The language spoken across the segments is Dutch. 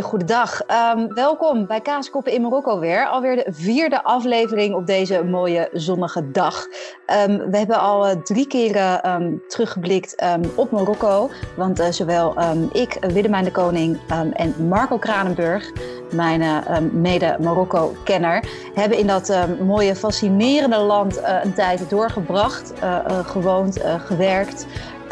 Goedendag. Um, welkom bij Kaaskoppen in Marokko weer. Alweer de vierde aflevering op deze mooie zonnige dag. Um, we hebben al uh, drie keren um, teruggeblikt op Marokko. Want uh, zowel ik, Willemijn de Koning en Marco Kranenburg, mijn uh, mede-Marokko-kenner, hebben in dat mooie, fascinerende land een tijd doorgebracht, gewoond, gewerkt.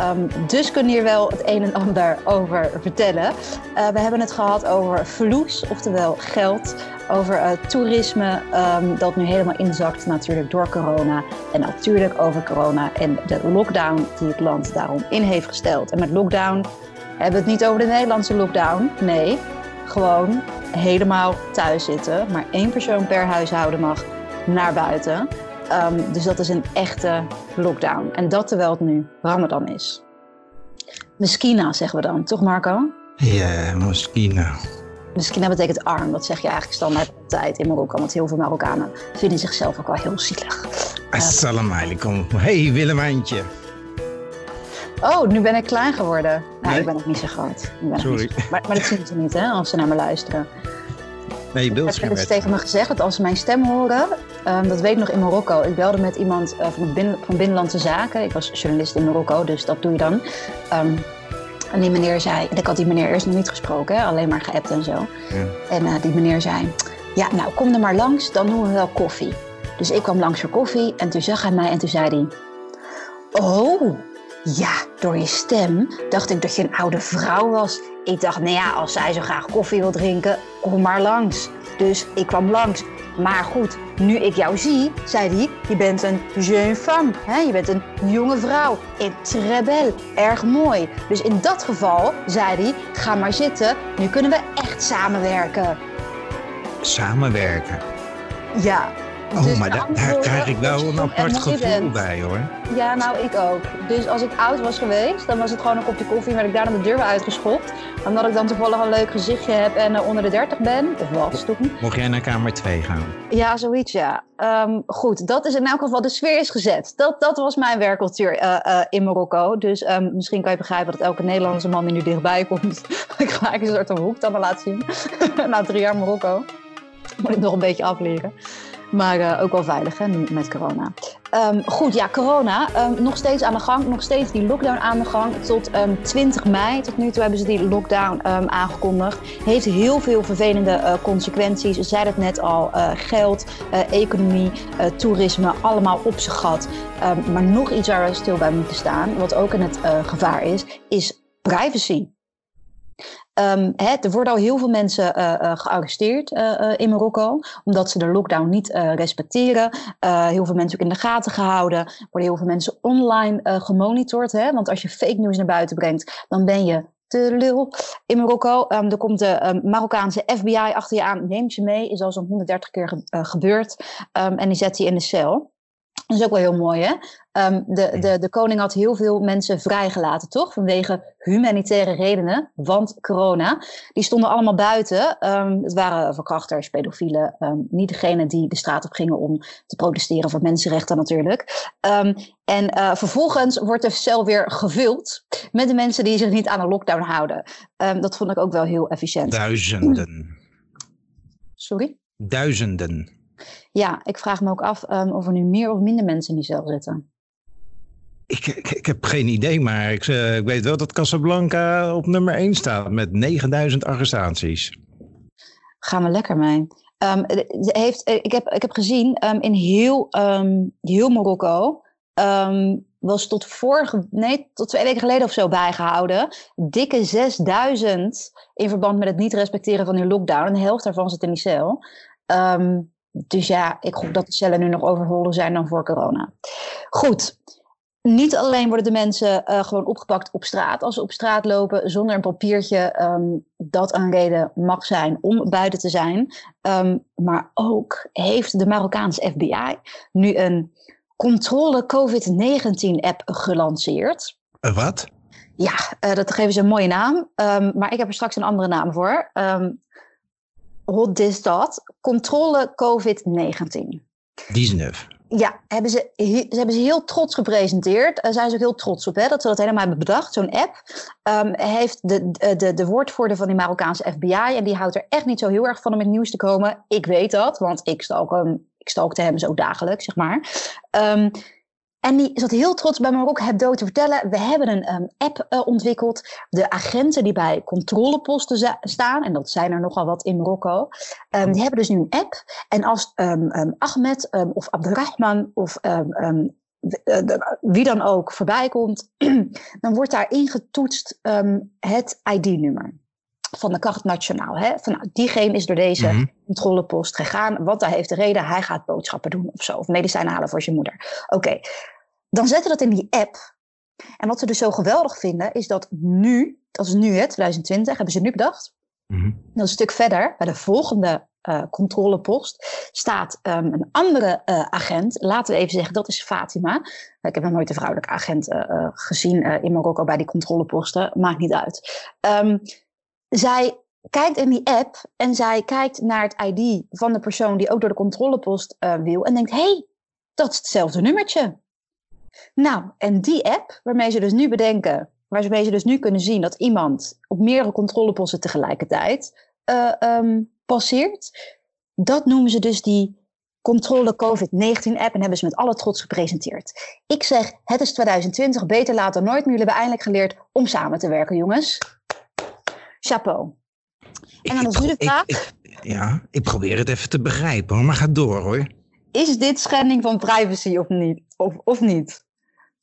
Um, dus kun je hier wel het een en ander over vertellen. Uh, we hebben het gehad over vloes, oftewel geld. Over uh, toerisme, um, dat nu helemaal inzakt natuurlijk door corona. En natuurlijk over corona en de lockdown die het land daarom in heeft gesteld. En met lockdown hebben we het niet over de Nederlandse lockdown. Nee, gewoon helemaal thuis zitten. Maar één persoon per huishouden mag naar buiten. Um, dus dat is een echte lockdown. En dat terwijl het nu Ramadan is. Meskina zeggen we dan, toch Marco? Ja, Meskina. Meskina betekent arm. Dat zeg je eigenlijk standaard altijd in Marokko. Want heel veel Marokkanen vinden zichzelf ook wel heel zielig. Assalamu alaikum. Hey Willemijntje. Oh, nu ben ik klein geworden. Nou, ik ben nog niet zo groot. Sorry. Maar, maar dat zien ze niet, hè, als ze naar me luisteren. Nee, je beeld heb tegen me gezegd dat als ze mijn stem horen, um, dat weet ik nog in Marokko. Ik belde met iemand uh, van, van Binnenlandse Zaken. Ik was journalist in Marokko, dus dat doe je dan. Um, en die meneer zei, en ik had die meneer eerst nog niet gesproken, hè, alleen maar geappt en zo. Ja. En uh, die meneer zei, ja, nou kom er maar langs, dan doen we wel koffie. Dus ik kwam langs voor koffie en toen zag hij mij en toen zei hij, oh, ja, door je stem dacht ik dat je een oude vrouw was. Ik dacht, nou ja, als zij zo graag koffie wil drinken, kom maar langs. Dus ik kwam langs. Maar goed, nu ik jou zie, zei hij, je bent een jeune femme. Hè? Je bent een jonge vrouw. Et très belle. Erg mooi. Dus in dat geval, zei hij, ga maar zitten. Nu kunnen we echt samenwerken. Samenwerken? Ja, Oh, dus maar daar krijg ik wel een apart gevoel bij hoor. Ja, nou ik ook. Dus als ik oud was geweest, dan was het gewoon een kopje koffie, werd ik daar dan de deur weer uitgeschopt. Omdat ik dan toevallig een leuk gezichtje heb en uh, onder de 30 ben, of was toen. Mocht jij naar kamer 2 gaan? Ja, zoiets ja. Um, goed, dat is in elk geval, de sfeer is gezet. Dat, dat was mijn werkcultuur uh, uh, in Marokko. Dus um, misschien kan je begrijpen dat elke Nederlandse man die nu dichtbij komt, ik gelijk een soort van hoek dan laat zien. Na drie jaar Marokko. Moet ik nog een beetje afleren. Maar uh, ook wel veilig hè, nu met corona. Um, goed, ja, corona. Um, nog steeds aan de gang. Nog steeds die lockdown aan de gang. Tot um, 20 mei, tot nu toe hebben ze die lockdown aangekondigd. Heeft heel veel vervelende uh, consequenties. Ze het net al. Uh, geld, economie, toerisme, allemaal op zijn gat. maar nog iets waar we stil bij moeten staan, wat ook in het gevaar is, is privacy. Um, hè, er worden al heel veel mensen uh, uh, gearresteerd uh, in Marokko, omdat ze de lockdown niet respecteren. heel veel mensen ook in de gaten gehouden. Worden heel veel mensen online gemonitord. Hè? Want als je fake news naar buiten brengt, dan ben je te lul in Marokko. Um, er komt de um, Marokkaanse FBI achter je aan, neemt je mee. Is al zo'n 130 keer ge gebeurd. en die zet je in de cel. Dat is ook wel heel mooi, hè? Um, de, de, de koning had heel veel mensen vrijgelaten, toch? Vanwege humanitaire redenen, want corona. Die stonden allemaal buiten. Um, het waren verkrachters, pedofielen. Um, niet degene die de straat op gingen om te protesteren voor mensenrechten natuurlijk. en uh, vervolgens wordt de cel weer gevuld met de mensen die zich niet aan de lockdown houden. dat vond ik ook wel heel efficiënt. Duizenden. Sorry? Duizenden. Ja, ik vraag me ook af um, of er nu meer of minder mensen in die cel zitten. Ik, ik, ik heb geen idee, maar ik, uh, ik, weet wel dat Casablanca op nummer 1 staat met 9000 arrestaties. Gaan we lekker mee. Um, heeft, eh, ik, heb, ik heb gezien um, in heel, heel Marokko was tot vorige, nee, tot twee weken geleden of zo bijgehouden. Dikke 6000 in verband met het niet respecteren van hun lockdown. En de helft daarvan zit in die cel. Um, dus ja, ik hoop dat de cellen nu nog overvoller zijn dan voor corona. Goed. Niet alleen worden de mensen uh, gewoon opgepakt op straat als ze op straat lopen zonder een papiertje um, dat een reden mag zijn om buiten te zijn. Um, maar ook heeft de Marokkaanse FBI nu een controle COVID-19 app gelanceerd. Wat? Ja, uh, dat geven ze een mooie naam. Um, maar ik heb er straks een andere naam voor. Um, what is dat? Controle COVID-19. Die is nuf. Ja, hebben ze, ze hebben ze heel trots gepresenteerd. Daar zijn ze ook heel trots op hè, dat ze dat helemaal hebben bedacht. Zo'n app um, heeft de, de, de woordvoerder van die Marokkaanse FBI. En die houdt er echt niet zo heel erg van om in het nieuws te komen. Ik weet dat, want ik stalk hem, ik stalkte hem zo dagelijks, zeg maar. Um, en die zat heel trots bij Marokko Hebdo te vertellen. We hebben een um, app uh, ontwikkeld. De agenten die bij controleposten staan, en dat zijn er nogal wat in Marokko, um, die hebben dus nu een app. En als um, Ahmed of Abdurrahman of wie dan ook voorbij komt, dan wordt daar ingetoetst het ID-nummer van de kracht nationaal. Hè? Van, nou, diegene is door deze mm -hmm. controlepost gegaan, want hij heeft de reden, hij gaat boodschappen doen of zo. Of medicijnen halen voor zijn moeder. Oké, okay. dan zetten we dat in die app. En wat ze dus zo geweldig vinden, is dat nu, dat is nu hè, 2020, hebben ze nu bedacht. Mm -hmm. Is een stuk verder, bij de volgende uh, controlepost, staat um, een andere uh, agent. Laten we even zeggen, dat is Fatima. Ik heb nog nooit een vrouwelijke agent uh, gezien in Marokko bij die controleposten. Maakt niet uit. Um, zij kijkt in die app en zij kijkt naar het ID van de persoon die ook door de controlepost uh, wil en denkt: hé, hey, dat is hetzelfde nummertje. Nou, en die app, waarmee ze dus nu bedenken, waarmee ze dus nu kunnen zien dat iemand op meerdere controleposten tegelijkertijd uh, um, passeert, dat noemen ze dus die controle COVID-19 app en hebben ze met alle trots gepresenteerd. Ik zeg, het is 2020, beter later nooit, maar jullie hebben eindelijk geleerd om samen te werken, jongens. Chapeau. En dan is nu de vraag. Ik, ik, ja, ik probeer het even te begrijpen hoor, maar ga door hoor. Is dit schending van privacy of niet? Of, of niet?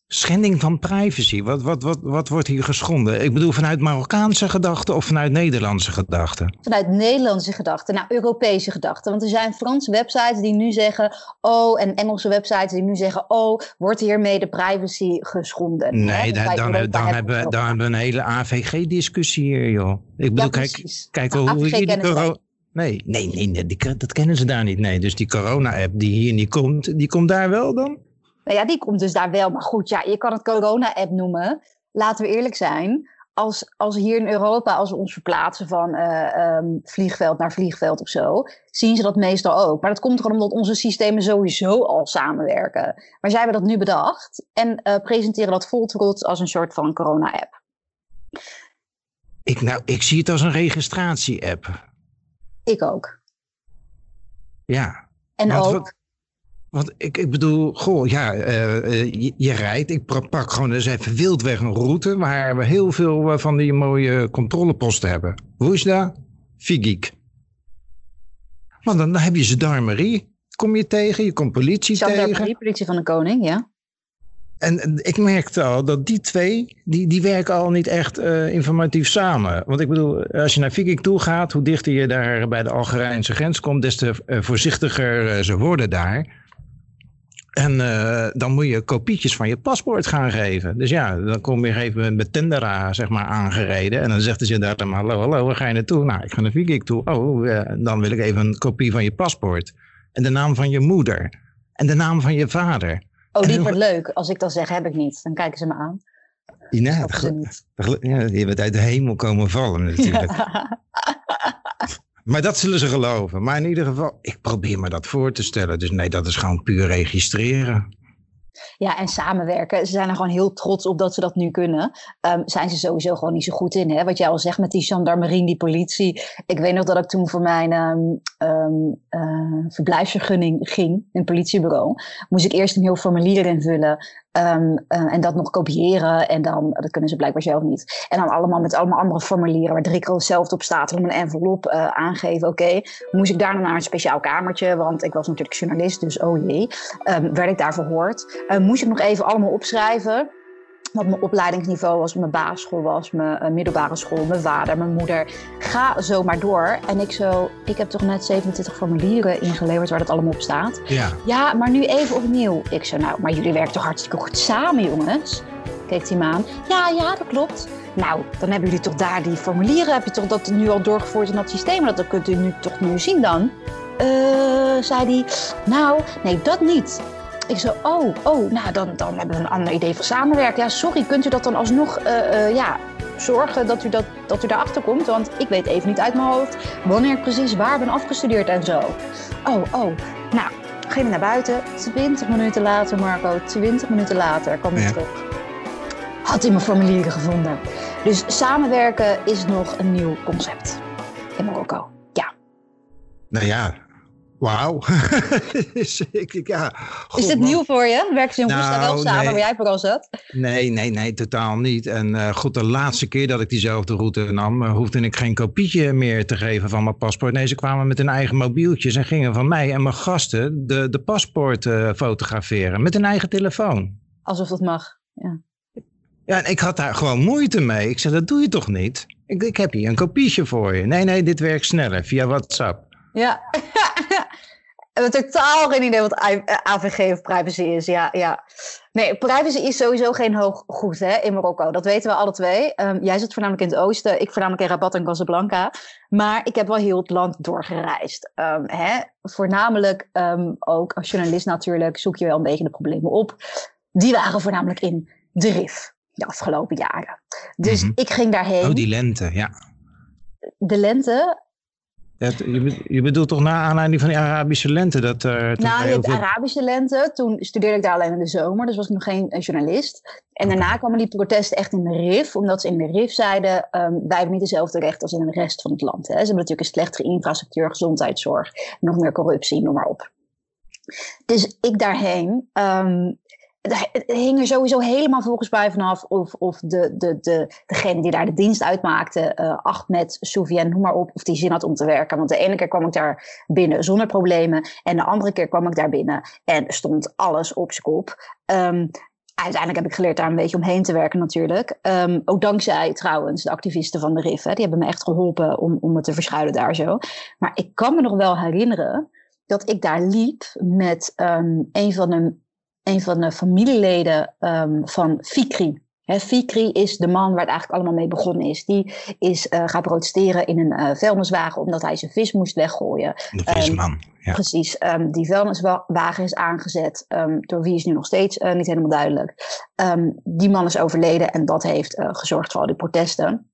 Schending van privacy? Wat, wat, wat, wat wordt hier geschonden? Ik bedoel, vanuit Marokkaanse gedachten of vanuit Nederlandse gedachten? Vanuit Nederlandse gedachten, nou Europese gedachten. Want er zijn Franse websites die nu zeggen, oh, en Engelse websites die nu zeggen, oh, wordt hiermee de privacy geschonden? Nee, dan, dan, dan, hebben, dan hebben we een hele AVG-discussie hier, joh. Ik bedoel, ja, kijk, kijk nou, hoe die. Nee, nee, nee, nee die, dat kennen ze daar niet. Nee, dus die corona-app die hier niet komt, die komt daar wel dan? Nou ja, die komt dus daar wel. Maar goed, ja, je kan het corona-app noemen. Laten we eerlijk zijn. Als, als hier in Europa, als we ons verplaatsen van uh, um, vliegveld naar vliegveld of zo, zien ze dat meestal ook. Maar dat komt gewoon omdat onze systemen sowieso al samenwerken. Maar zij hebben dat nu bedacht en uh, presenteren dat vol trots als een soort van corona-app. Ik, nou, ik zie het als een registratie-app. Ik ook. Ja. En ook. Want ik, ik bedoel, goh, ja, uh, je, je, rijdt. Ik pak gewoon eens even wildweg een route waar we heel veel uh, van die mooie controleposten hebben. Dat? Figik. Want dan, dan heb je gendarmerie, kom je tegen, je komt politie gendarmerie, tegen. politie van de koning, ja. En, ik merkte al dat die twee, die, die werken al niet echt uh, informatief samen. Want ik bedoel, als je naar Figik toe gaat, hoe dichter je daar bij de Algerijnse grens komt, des te voorzichtiger ze worden daar. En uh, dan moet je kopietjes van je paspoort gaan geven. Dus ja, dan kom je even met Tendera zeg maar, aangereden. En dan zegt ze daar dan, hallo, hallo, waar ga je naartoe? Nou, ik ga naar Vigik toe. Oh, uh, dan wil ik even een kopie van je paspoort. En de naam van je moeder. En de naam van je vader. Oh, die wordt leuk. Als ik dan zeg, heb ik niet. Dan kijken ze me aan. Ja, ja, je bent uit de hemel komen vallen natuurlijk. Ja. Maar dat zullen ze geloven. Maar in ieder geval, ik probeer me dat voor te stellen. Dus nee, dat is gewoon puur registreren. Ja, en samenwerken. Ze zijn er gewoon heel trots op dat ze dat nu kunnen. Um, zijn ze sowieso gewoon niet zo goed in. Hè? Wat jij al zegt met die gendarmerie, die politie. Ik weet nog dat ik toen voor mijn um, um, uh, verblijfsvergunning ging in het politiebureau. Moest ik eerst een heel formulier invullen. Um, uh, en dat nog kopiëren. En dan, dat kunnen ze blijkbaar zelf niet. En dan allemaal met allemaal andere formulieren waar drie keer op staat. Om een envelop uh, aangeven. Oké, moest ik daarna naar een speciaal kamertje. Want ik was natuurlijk journalist, dus oh jee. Um, werd ik daar verhoord. Uh, moest ik nog even allemaal opschrijven wat mijn opleidingsniveau was, mijn basisschool was, mijn uh, middelbare school, mijn vader, mijn moeder. Ga zo maar door. En ik zo, ik heb toch net 27 formulieren ingeleverd waar dat allemaal op staat. Ja. Ja, maar nu even opnieuw. Ik zo, nou, maar jullie werken toch hartstikke goed samen, jongens? Keek hij me aan. Ja, ja, dat klopt. Nou, dan hebben jullie toch daar die formulieren, heb je toch dat nu al doorgevoerd in dat systeem? Dat kunt u nu toch nu zien dan? Uh, zei hij, nou, nee, dat niet. Ik zo, oh, oh, nou dan, dan hebben we een ander idee van samenwerken. Ja, sorry, kunt u dat dan alsnog uh, uh, ja, zorgen dat u, dat, dat u daarachter komt? Want ik weet even niet uit mijn hoofd wanneer ik precies waar ben afgestudeerd en zo. Oh, oh, nou, ging naar buiten. 20 minuten later, Marco, 20 minuten later kwam hij Ja. terug. Had hij mijn formulieren gevonden. Dus samenwerken is nog een nieuw concept in Marokko. Ja. Nou ja, wauw. Is- ja, dit nieuw voor je? Werken ze in Nou, Woesta wel samen, nee. waar jij vooral zat? Nee, nee, nee, totaal niet. En eh, goed, de laatste keer dat ik diezelfde route nam, eh, hoefde ik geen kopietje meer te geven van mijn paspoort. Nee, ze kwamen met hun eigen mobieltjes en gingen van mij en mijn gasten de, de paspoort eh, fotograferen met hun eigen telefoon. Alsof dat mag. Ja. Ja, en ik had daar gewoon moeite mee. Ik zei, dat doe je toch niet? Ik, ik heb hier een kopietje voor je. Nee, nee, dit werkt sneller via WhatsApp. Ja. Hebben totaal geen idee wat eh, AVG of privacy is. Ja, ja. Nee, privacy is sowieso geen hoog goed hè, in Marokko. Dat weten we alle twee. Ehm, jij zit voornamelijk in het oosten, ik voornamelijk in Rabat en Casablanca. Maar ik heb wel heel het land doorgereisd. Ehm, hè? Voornamelijk ehm, ook als journalist natuurlijk zoek je wel een beetje de problemen op. Die waren voornamelijk in de RIF de afgelopen jaren. Dus Mhm. ik ging daarheen. Oh, die lente, ja. De lente, Je, be- je bedoelt toch na aanleiding van die Arabische lente? Dat, toen Nou, je de Arabische lente. Toen studeerde ik daar alleen in de zomer, dus was ik nog geen eh, journalist. En daarna kwamen die protesten echt in de RIF, omdat ze in de RIF zeiden: ehm, wij hebben niet dezelfde rechten als in de rest van het land. Hè. Ze hebben natuurlijk een slechtere infrastructuur, gezondheidszorg, nog meer corruptie, noem maar op. Dus ik daarheen. ehm, het hing er sowieso helemaal volgens vanaf of, of de, de, de, degene die daar de dienst uitmaakte, eh Ahmed, Soufiane, noem maar op, of die zin had om te werken. Want de ene keer kwam ik daar binnen zonder problemen en de andere keer kwam ik daar binnen en stond alles op zijn kop. Ehm, Uiteindelijk heb ik geleerd daar een beetje omheen te werken natuurlijk. Ehm, ook dankzij trouwens de activisten van de RIF. Hè. Die hebben me echt geholpen om, om me te verschuilen daar zo. Maar ik kan me nog wel herinneren dat ik daar liep met ehm, een, van de, een van de familieleden ehm, van Fikri. Hè, Fikri is de man waar het eigenlijk allemaal mee begonnen is. Die is eh gaan protesteren in een eh vuilniswagen omdat hij zijn vis moest weggooien. De visman. ja. Precies, ehm, die vuilniswagen is aangezet. ehm, door wie is nu nog steeds eh, niet helemaal duidelijk. Ehm, die man is overleden en dat heeft gezorgd voor al die protesten.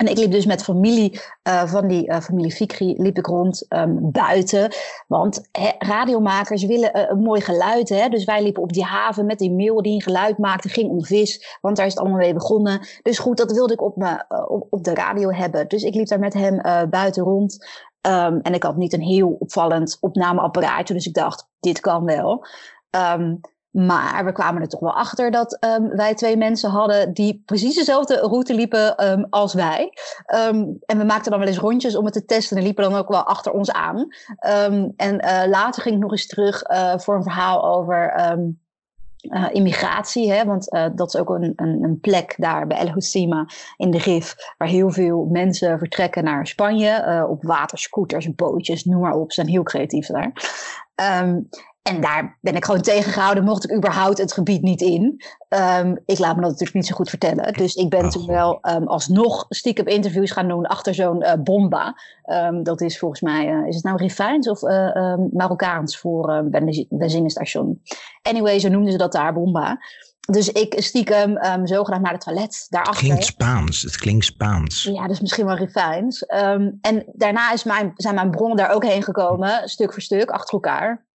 En ik liep dus met familie eh, van die eh, familie Fikri liep ik rond ehm, buiten. Want radiomakers willen eh, een mooi geluid. Hè? Dus wij liepen op die haven met die meeuw die een geluid maakte. Ging om vis, want daar is het allemaal mee begonnen. Dus goed, dat wilde ik op, me, op, op de radio hebben. Dus ik liep daar met hem buiten rond. Ehm, en ik had niet een heel opvallend opnameapparaatje. Dus ik dacht, dit kan wel. Ehm, maar we kwamen er toch wel achter dat ehm, wij twee mensen hadden die precies dezelfde route liepen ehm, als wij. Ehm, en we maakten dan wel eens rondjes om het te testen en liepen dan ook wel achter ons aan. En eh, later ging ik nog eens terug eh, voor een verhaal over eh, immigratie. Hè? Want dat is ook een, een, een plek daar bij El Hoceima in de Rif, waar heel veel mensen vertrekken naar Spanje op waterscooters, bootjes, noem maar op. Ze zijn heel creatief daar. En daar ben ik gewoon tegengehouden, mocht ik überhaupt het gebied niet in. Ehm, ik laat me dat natuurlijk niet zo goed vertellen. Dus ik ben Oh, toen wel ehm, alsnog stiekem interviews gaan doen achter zo'n eh, bomba. Ehm, dat is volgens mij, eh, is het nou Rifijns of eh, Marokkaans voor benzinestation? Anyway, zo noemden ze dat daar, bomba. Dus ik stiekem um, zogenaamd naar het toilet Het daarachter. klinkt Spaans. Het klinkt Spaans. Ja, dus misschien wel Rifijns. Ehm, en daarna is mijn, zijn mijn bronnen daar ook heen gekomen, stuk voor stuk, achter elkaar.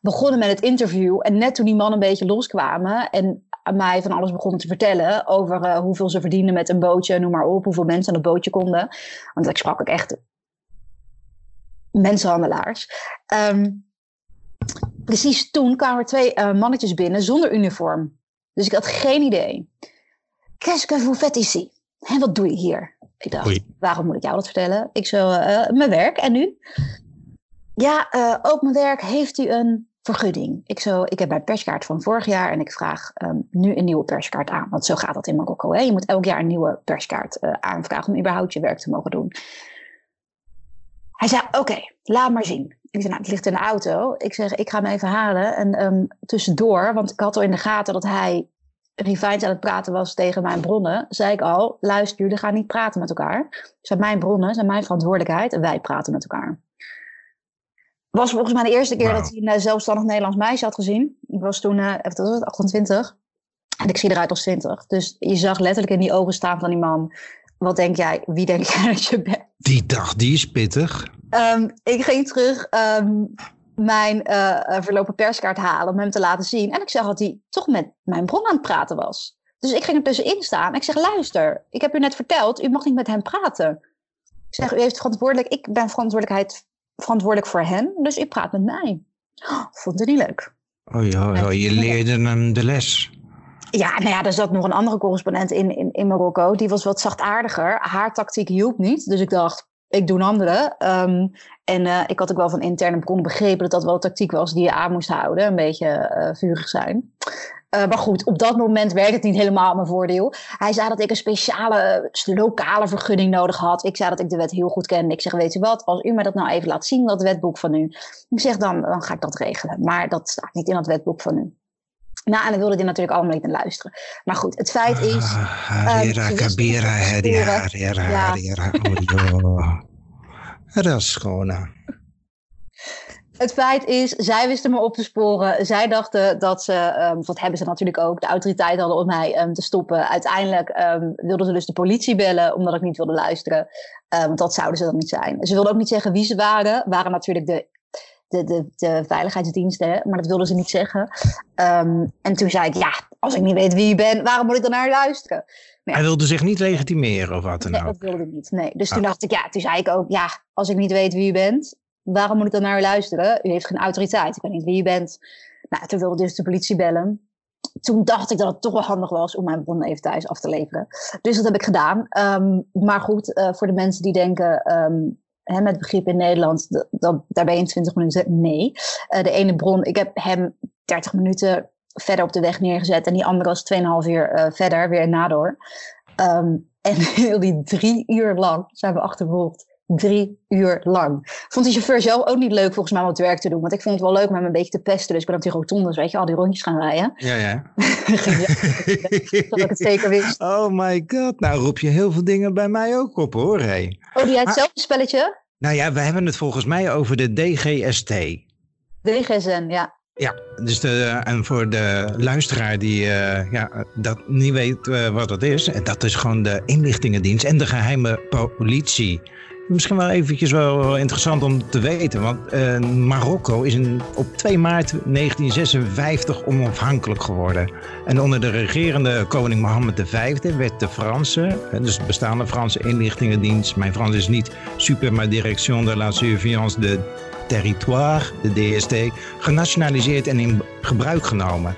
Begonnen met het interview. En net toen die mannen een beetje loskwamen en mij van alles begonnen te vertellen over eh, hoeveel ze verdienden met een bootje, noem maar op, hoeveel mensen aan het bootje konden. Want ik sprak ook echt mensenhandelaars. Ehm, precies toen kwamen er twee eh, mannetjes binnen zonder uniform. Dus ik had geen idee. Qu'est-ce que vous faites ici? En wat doe je hier? Ik dacht, Oei. waarom moet ik jou dat vertellen? Ik zo, eh, mijn werk, en nu? Ja, eh, ook mijn werk. Heeft u een vergunning? Ik zo, ik heb mijn perskaart van vorig jaar en ik vraag ehm, nu een nieuwe perskaart aan. Want zo gaat dat in Marokko. Je moet elk jaar een nieuwe perskaart eh, aanvragen om überhaupt je werk te mogen doen. Hij zei, oké, laat maar zien. Ik zei, nou, het ligt in de auto. Ik zeg, ik ga hem even halen. En ehm, tussendoor, want ik had al in de gaten dat hij Rivijns aan het praten was tegen mijn bronnen, zei ik al, luister, jullie gaan niet praten met elkaar. Zijn mijn bronnen, zijn mijn verantwoordelijkheid en wij praten met elkaar. Was volgens mij de eerste keer dat hij een eh, zelfstandig Nederlands meisje had gezien. Ik was toen, eh, even, wat was het, 28. En ik zie eruit als 20. Dus je zag letterlijk in die ogen staan van die man. Wat denk jij, wie denk jij dat je bent? Die dag, die is pittig. Ehm, ik ging terug. ehm, mijn uh, verlopen perskaart halen om hem te laten zien. En ik zag dat hij toch met mijn bron aan het praten was. Dus ik ging er tussenin staan. Ik zeg, luister, ik heb u net verteld, u mag niet met hem praten. Ik zeg, u heeft verantwoordelijk, ik ben verantwoordelijkheid, verantwoordelijk voor hen, dus u praat met mij. Oh, vond het niet leuk. Oh ja, je leerde hem de les. Ja, nou ja, er zat nog een andere correspondent in, in, in Marokko. Die was wat zachtaardiger. Haar tactiek hielp niet. Dus ik dacht, ik doe een andere. Um, en uh, ik had ook wel van interne bronnen begrepen dat dat wel tactiek was die je aan moest houden. Een beetje uh, vurig zijn. Uh, maar goed, op dat moment werkte het niet helemaal mijn voordeel. Hij zei dat ik een speciale lokale vergunning nodig had. Ik zei dat ik de wet heel goed kende. Ik zeg, weet u wat, als u mij dat nou even laat zien, dat wetboek van u. Ik zeg, dan, dan ga ik dat regelen. Maar dat staat niet in dat wetboek van u. Nou, en dan wilde hij natuurlijk allemaal niet naar luisteren. Maar goed, het feit is... Harira, kabira, harira, harira, harira, Dat is gewoon... Het feit is, zij wisten me op te sporen. Zij dachten dat ze, um, wat hebben ze natuurlijk ook, de autoriteiten hadden om mij um, te stoppen. Uiteindelijk um, wilden ze dus de politie bellen, omdat ik niet wilde luisteren. want dat zouden ze dan niet zijn. Ze wilden ook niet zeggen wie ze waren. Waren natuurlijk de de, de, de veiligheidsdiensten, maar dat wilden ze niet zeggen. En toen zei ik, ja, als ik niet weet wie je bent, waarom moet ik dan naar je luisteren? Ja. Hij wilde zich niet legitimeren of wat dan nee, ook? dat wilde ik niet, nee. Dus toen ah. dacht ik, ja, toen zei ik ook, ja, als ik niet weet wie je bent, waarom moet ik dan naar je luisteren? U heeft geen autoriteit, ik weet niet wie je bent. Nou, toen wilde dus de politie bellen. Toen dacht ik dat het toch wel handig was om mijn bronnen even thuis af te leveren. Dus dat heb ik gedaan. Um, maar goed, uh, voor de mensen die denken, um, hè, met begrip in Nederland, daar ben je in 20 minuten. Nee. Uh, de ene bron, ik heb hem 30 minuten verder op de weg neergezet en die andere was 2,5 uur uh, verder, weer in Nador. Um, en heel die drie uur lang zijn we achtervolgd. Drie uur lang. Vond de chauffeur zelf ook niet leuk volgens mij om het werk te doen. Want ik vond het wel leuk om hem een beetje te pesten. Dus ik ben op die rotondes, weet je, al die rondjes gaan rijden. Ja, ja. Zodat ik het zeker wist. Oh my god, nou roep je heel veel dingen bij mij ook op hoor. Hey. Oh, die hetzelfde spelletje? Nou ja, we hebben het volgens mij over de DGST. DGSN, ja. Ja, dus de, en voor de luisteraar die uh, ja, dat niet weet uh, wat dat is, dat is gewoon de inlichtingendienst en de geheime politie misschien wel eventjes wel interessant om te weten. Want uh, Marokko is op 2 maart 1956 onafhankelijk geworden. En onder de regerende koning Mohammed V werd de Franse, dus de bestaande Franse inlichtingendienst, mijn Frans is niet super, maar Direction de la Surveillance de Territoire, de DST, genationaliseerd en in gebruik genomen.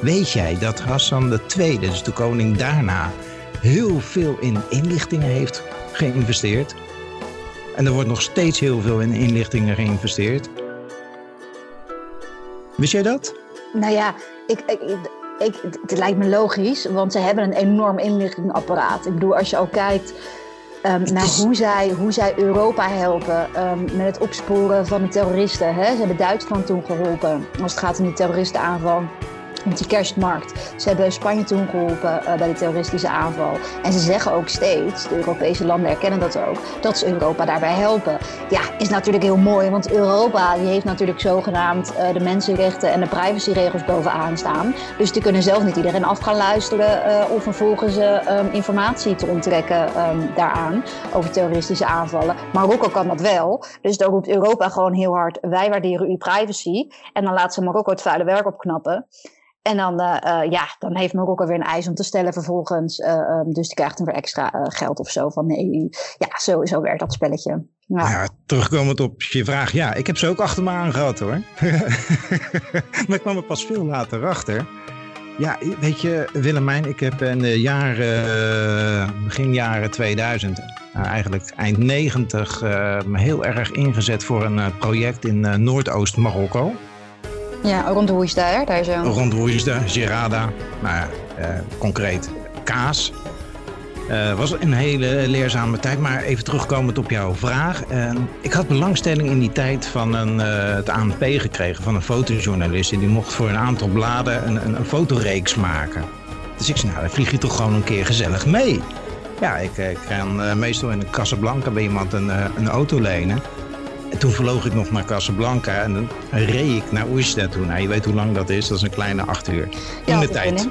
Weet jij dat Hassan II, dus de koning daarna, heel veel in inlichtingen heeft geïnvesteerd? En er wordt nog steeds heel veel in inlichtingen geïnvesteerd. Wist jij dat? Nou ja, ik, ik, ik, het lijkt me logisch, want ze hebben een enorm inlichtingapparaat. Ik bedoel, als je ook kijkt um, naar hoe zij, hoe zij Europa helpen um, met het opsporen van de terroristen. Hè? Ze hebben Duitsland toen geholpen als het gaat om die terroristenaanval met die kerstmarkt. Ze hebben Spanje toen geholpen uh, bij de terroristische aanval. En ze zeggen ook steeds, de Europese landen erkennen dat ook, dat ze Europa daarbij helpen. Ja, is natuurlijk heel mooi, want Europa die heeft natuurlijk zogenaamd uh, de mensenrechten en de privacyregels bovenaan staan. Dus die kunnen zelf niet iedereen af gaan luisteren uh, of vervolgens um, informatie te onttrekken um, daaraan over terroristische aanvallen. Marokko kan dat wel. Dus daar roept Europa gewoon heel hard, wij waarderen uw privacy. En dan laat ze Marokko het vuile werk opknappen. En dan, uh, uh, ja, dan heeft Marokko weer een eis om te stellen vervolgens. Uh, um, dus die krijgt dan weer extra geld of zo van de EU. Ja, zo, zo werkt dat spelletje. Ja. terugkomend op je vraag. Ja, ik heb ze ook achter me aangehad hoor. maar ik kwam er pas veel later achter. Ja, weet je Willemijn, ik heb in de jaren, begin jaren 2000, eigenlijk eind 90, me heel erg ingezet voor een project in Noordoost-Marokko. Ja, rond de daar zo. Rond de Gerada. Nou ja, uh, concreet kaas. Uh, was een hele leerzame tijd, maar even terugkomend op jouw vraag. Uh, ik had belangstelling in die tijd van een, uh, het ANP gekregen van een fotojournalist. En die mocht voor een aantal bladen een, een, een fotoreeks maken. Dus ik zei, nou, dan vlieg je toch gewoon een keer gezellig mee. Ja, ik, ik ga meestal in Casablanca bij iemand een, een auto lenen. En toen vloog ik nog naar Casablanca en dan reed ik naar Oujda toe. Nou, je weet hoe lang dat is, dat is een kleine acht uur. In ja, de tijd.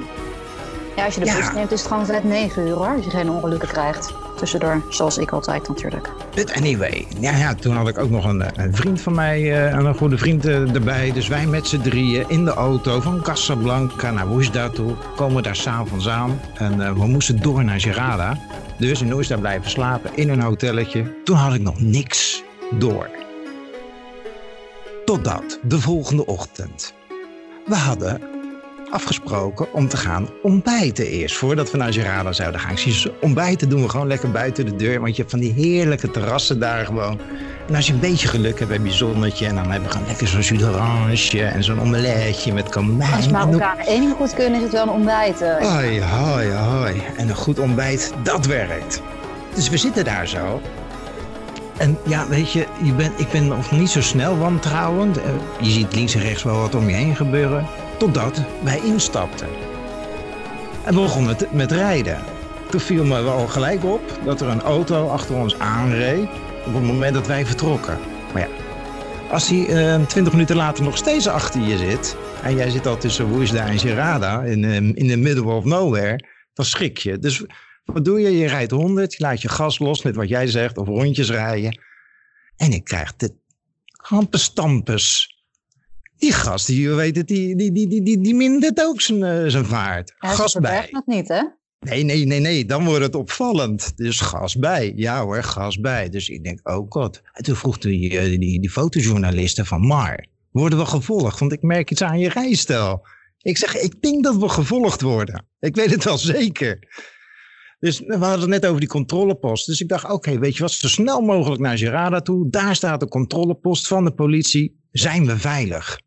Ja, als je de bus neemt is het gewoon vet negen uur hoor, als je geen ongelukken krijgt. tussendoor. Zoals ik altijd natuurlijk. But anyway, ja, ja, toen had ik ook nog een, een vriend van mij, uh, een goede vriend uh, erbij. Dus wij met z'n drieën in de auto van Casablanca naar Woesda toe. Komen daar s'avonds aan en uh, we moesten door naar Gerada. Dus in Oesda blijven slapen in een hotelletje. Toen had ik nog niks door. Totdat de volgende ochtend. We hadden afgesproken om te gaan ontbijten eerst. Voordat we naar Gerada zouden gaan. Zie ontbijten doen we gewoon lekker buiten de deur. Want je hebt van die heerlijke terrassen daar gewoon. En als je een beetje geluk hebt, heb je zonnetje. En dan hebben we gewoon lekker zo'n jus d'orange en zo'n omeletje met komijn. Als Marokkanen één ding goed kunnen, is het wel een ontbijten. Hoi, hoi, hoi. En een goed ontbijt, dat werkt. Dus we zitten daar zo. En ja, weet je, je ben, ik ben nog niet zo snel wantrouwend. Je ziet links en rechts wel wat om je heen gebeuren. Totdat wij instapten. En we begonnen met rijden. Toen viel me wel gelijk op dat er een auto achter ons aanreed. op het moment dat wij vertrokken. Maar ja, als hij uh, twintig minuten later nog steeds achter je zit. en jij zit al tussen Woesda en Gerada in, in the middle of nowhere. dan schrik je. Dus wat doe je? Je rijdt 100, je laat je gas los, net wat jij zegt, of rondjes rijden. En ik krijg de hampestampes. Die gast, die, weet het, die, die, die, die, die, die mindert ook zijn, uh, zijn vaart. Gas bij. dat niet, hè? Nee, nee, nee, nee. Dan wordt het opvallend. Dus gas bij. Ja hoor, gas bij. Dus ik denk, oh god. En toen vroeg die, die, die, die fotojournalisten van Mar, worden we gevolgd? Want ik merk iets aan je rijstijl. Ik zeg, ik denk dat we gevolgd worden. Ik weet het wel zeker. Dus we hadden het net over die controlepost. Dus ik dacht, oké, weet je wat, zo snel mogelijk naar Gerada toe. Daar staat de controlepost van de politie. Zijn we veilig?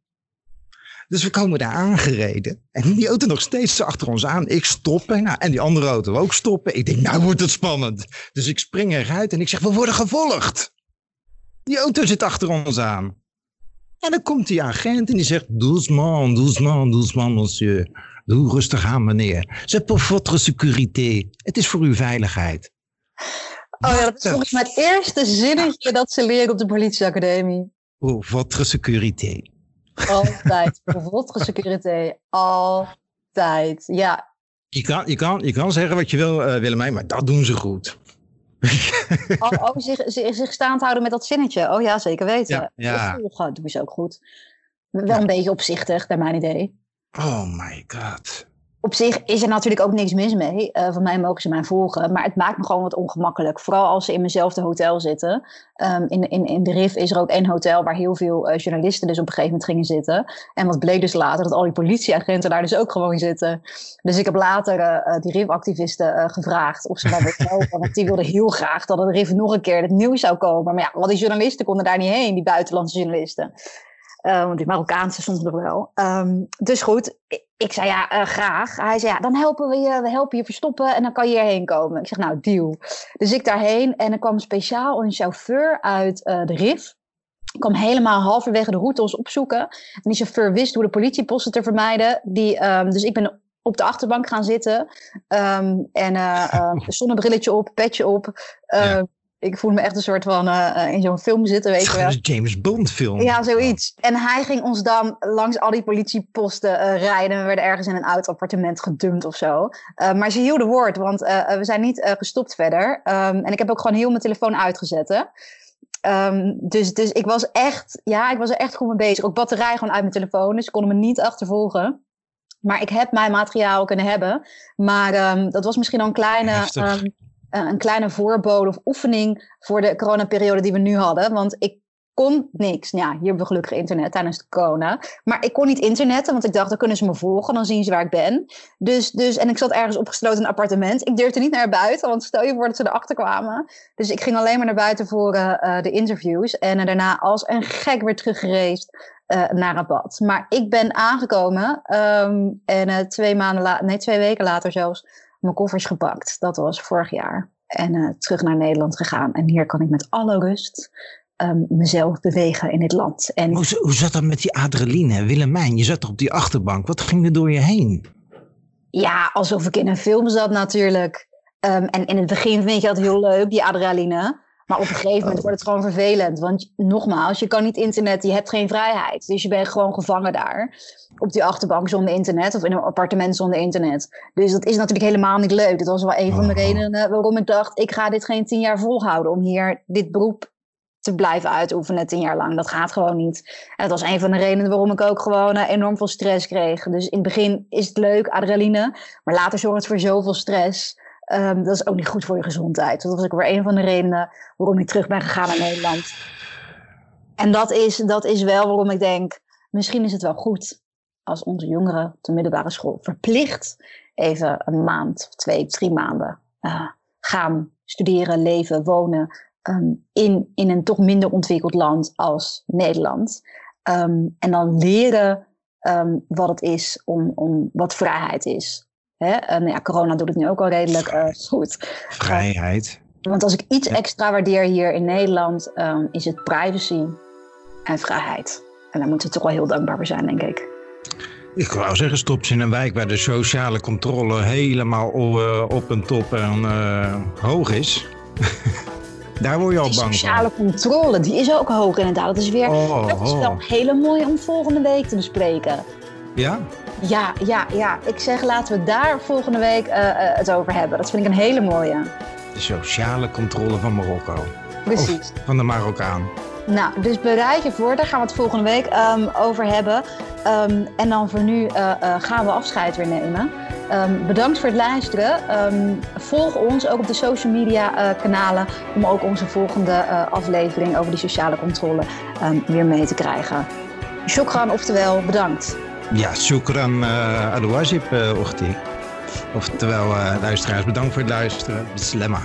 Dus we komen daar aangereden. En die auto nog steeds achter ons aan. Ik stoppen. Nou, en die andere auto ook stoppen. Ik denk, nou wordt het spannend. Dus ik spring eruit en ik zeg, we worden gevolgd. Die auto zit achter ons aan. En dan komt die agent en die zegt, doucement, doucement, doucement, monsieur. Doe rustig aan, meneer. C'est pour votre sécurité. Het is voor uw veiligheid. Oh ja, dat is volgens mij het eerste zinnetje dat ze leren op de politieacademie. Pour votre sécurité. Altijd. Pour votre sécurité. Altijd. Ja. Je kan, je kan, je kan zeggen wat je wil, uh, Willemijn, maar dat doen ze goed. oh, oh zich, zich, zich staand houden met dat zinnetje. Oh ja, zeker weten. Ja, ja. Volgen doen ze ook goed. Wel ja. een beetje opzichtig, naar mijn idee. Oh my god. Op zich is er natuurlijk ook niks mis mee. Uh, van mij mogen ze mij volgen. Maar het maakt me gewoon wat ongemakkelijk. Vooral als ze in mijnzelfde hotel zitten. Um, in, in, in de RIF is er ook één hotel waar heel veel uh, journalisten dus op een gegeven moment gingen zitten. En wat bleek dus later, dat al die politieagenten daar dus ook gewoon zitten. Dus ik heb later uh, die RIF-activisten gevraagd of ze mij wilden helpen. want die wilden heel graag dat het RIF nog een keer het nieuws zou komen. Maar ja, al die journalisten konden daar niet heen, die buitenlandse journalisten. Uh, want die Marokkaanse soms nog wel. Um, dus goed, ik, zei ja, uh, graag. Hij zei ja, dan helpen we je, we helpen je verstoppen en dan kan je hierheen komen. Ik zeg nou, deal. Dus ik daarheen en er kwam speciaal een chauffeur uit uh, de RIF. Ik kwam helemaal halverwege de route ons opzoeken. En die chauffeur wist hoe de politieposten te vermijden. Die, um, dus ik ben op de achterbank gaan zitten. Um, en uh, zonnebrilletje op, petje op. Ja ik voelde me echt een soort van uh, in zo'n film zitten, weet je wel. Een James Bond film. Ja, zoiets. En hij ging ons dan langs al die politieposten uh, rijden. We werden ergens in een oud appartement gedumpt of zo. Uh, maar ze hielden woord, want we zijn niet gestopt verder. Um, en ik heb ook gewoon heel mijn telefoon uitgezet. Um, dus, dus ik was echt, ja, ik was er echt goed mee bezig. Ook batterij gewoon uit mijn telefoon, dus ze konden me niet achtervolgen. Maar ik heb mijn materiaal kunnen hebben. Maar um, dat was misschien al een kleine een kleine voorbode of oefening voor de coronaperiode die we nu hadden. Want ik kon niks. Ja, hier hebben we gelukkig internet tijdens de corona. Maar ik kon niet internetten, want ik dacht, dan kunnen ze me volgen, dan zien ze waar ik ben. Dus, dus, en ik zat ergens opgesloten in een appartement. Ik durfde niet naar buiten, want stel je voor dat ze erachter kwamen. Dus ik ging alleen maar naar buiten voor uh, de interviews. En daarna als een gek weer teruggereisd uh, naar Rabat. Maar ik ben aangekomen um, en twee maanden later, nee, twee weken later zelfs mijn koffers gepakt. Dat was vorig jaar. En uh, terug naar Nederland gegaan. En hier kan ik met alle rust um, mezelf bewegen in dit land. En hoe, hoe zat dat met die adrenaline? Willemijn, je zat op die achterbank. Wat ging er door je heen? Ja, alsof ik in een film zat natuurlijk. Um, en in het begin vind je dat heel leuk, die adrenaline. Maar op een gegeven moment wordt het gewoon vervelend. Want nogmaals, je kan niet internet, je hebt geen vrijheid. Dus je bent gewoon gevangen daar. Op die achterbank zonder internet of in een appartement zonder internet. Dus dat is natuurlijk helemaal niet leuk. Dat was wel een van de Oh. redenen waarom ik dacht: ik ga dit geen tien jaar volhouden. Om hier dit beroep te blijven uitoefenen tien jaar lang. Dat gaat gewoon niet. En dat was een van de redenen waarom ik ook gewoon eh, enorm veel stress kreeg. Dus in het begin is het leuk, adrenaline. Maar later zorgt het voor zoveel stress. Ehm, dat is ook niet goed voor je gezondheid. Dat was ook weer een van de redenen waarom ik terug ben gegaan naar Nederland. En dat is, dat is wel waarom ik denk, misschien is het wel goed als onze jongeren op de middelbare school verplicht even een maand of twee, drie maanden eh, gaan studeren, leven, wonen ehm, in, in een toch minder ontwikkeld land als Nederland. Ehm, en dan leren wat het is om, om wat vrijheid is. Hè? En ja, corona doet het nu ook al redelijk eh, goed. Vrijheid. Want als ik iets extra waardeer hier in Nederland, ehm, is het privacy en vrijheid. En daar moeten we toch wel heel dankbaar voor zijn, denk ik. Ik wou zeggen, stop ze in een wijk waar de sociale controle helemaal eh, op en top en eh, hoog is. Daar word je al Die bang sociale controle, die is ook hoog inderdaad. Dat is weer van. Oh, dat is wel oh. hele mooi om volgende week te bespreken. Ja? Ja, ja, ja. Ik zeg laten we daar volgende week eh, eh, het over hebben. Dat vind ik een hele mooie. De sociale controle van Marokko. Precies. Of van de Marokkaan. Nou, dus bereid je voor. Daar gaan we het volgende week ehm, over hebben. Ehm, en dan voor nu eh, gaan we afscheid weer nemen. Ehm, bedankt voor het luisteren. Volg ons ook op de social media kanalen om ook onze volgende aflevering over die sociale controle weer mee te krijgen. Shukran, oftewel bedankt. Ja, shukran uh, al-wajib, Ochtí. Oftewel, uh, luisteraars, bedankt voor het luisteren. Bislema.